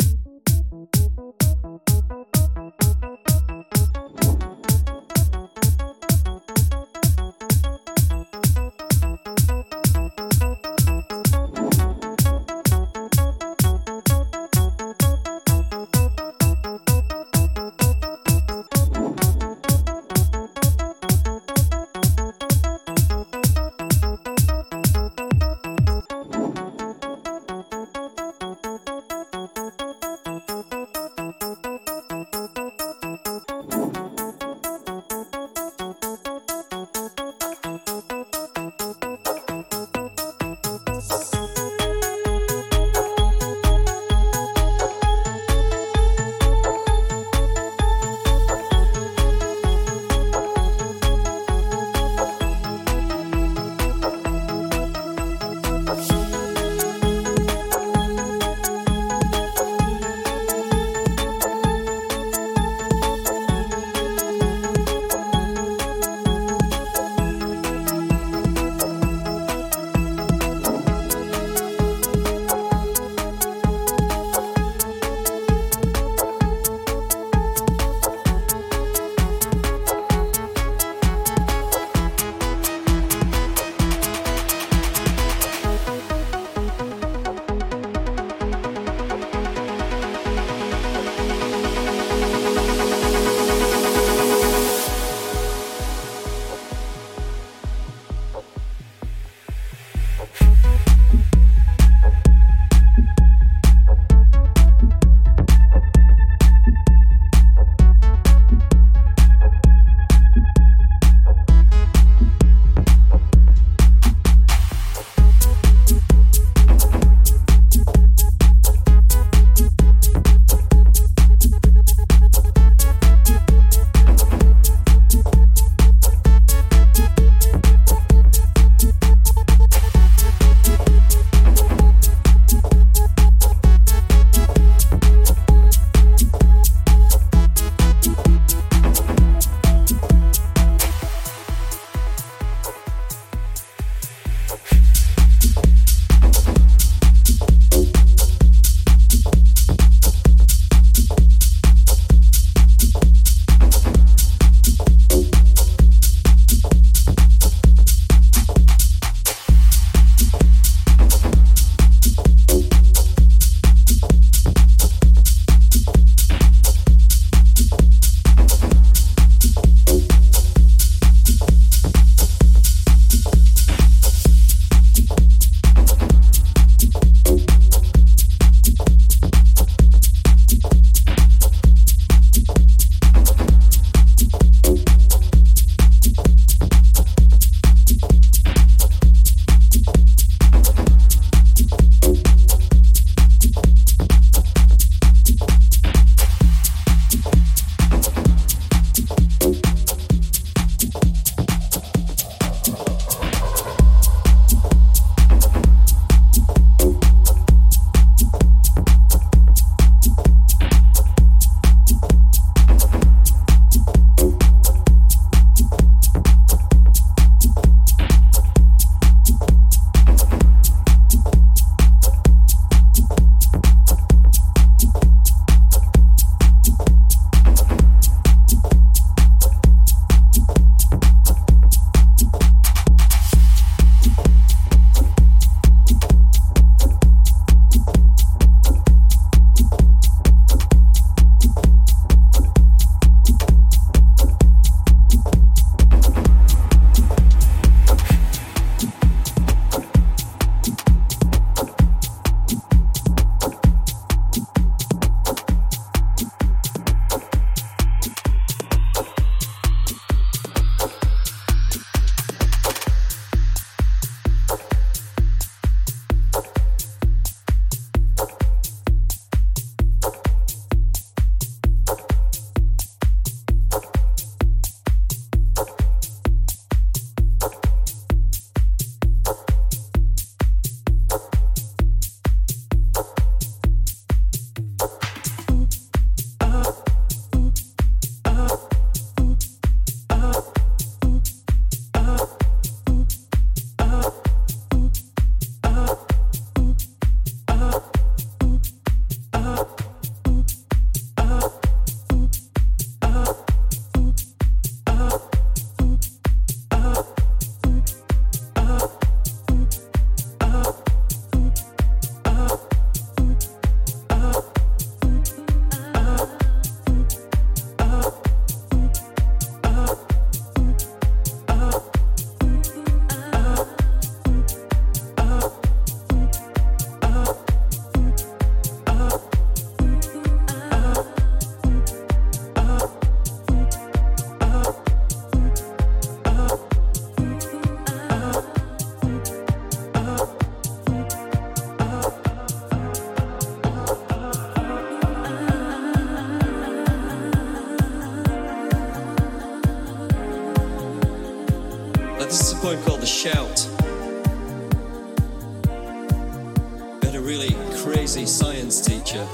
Thank you. Poem called The Shout. We had a really crazy science teacher.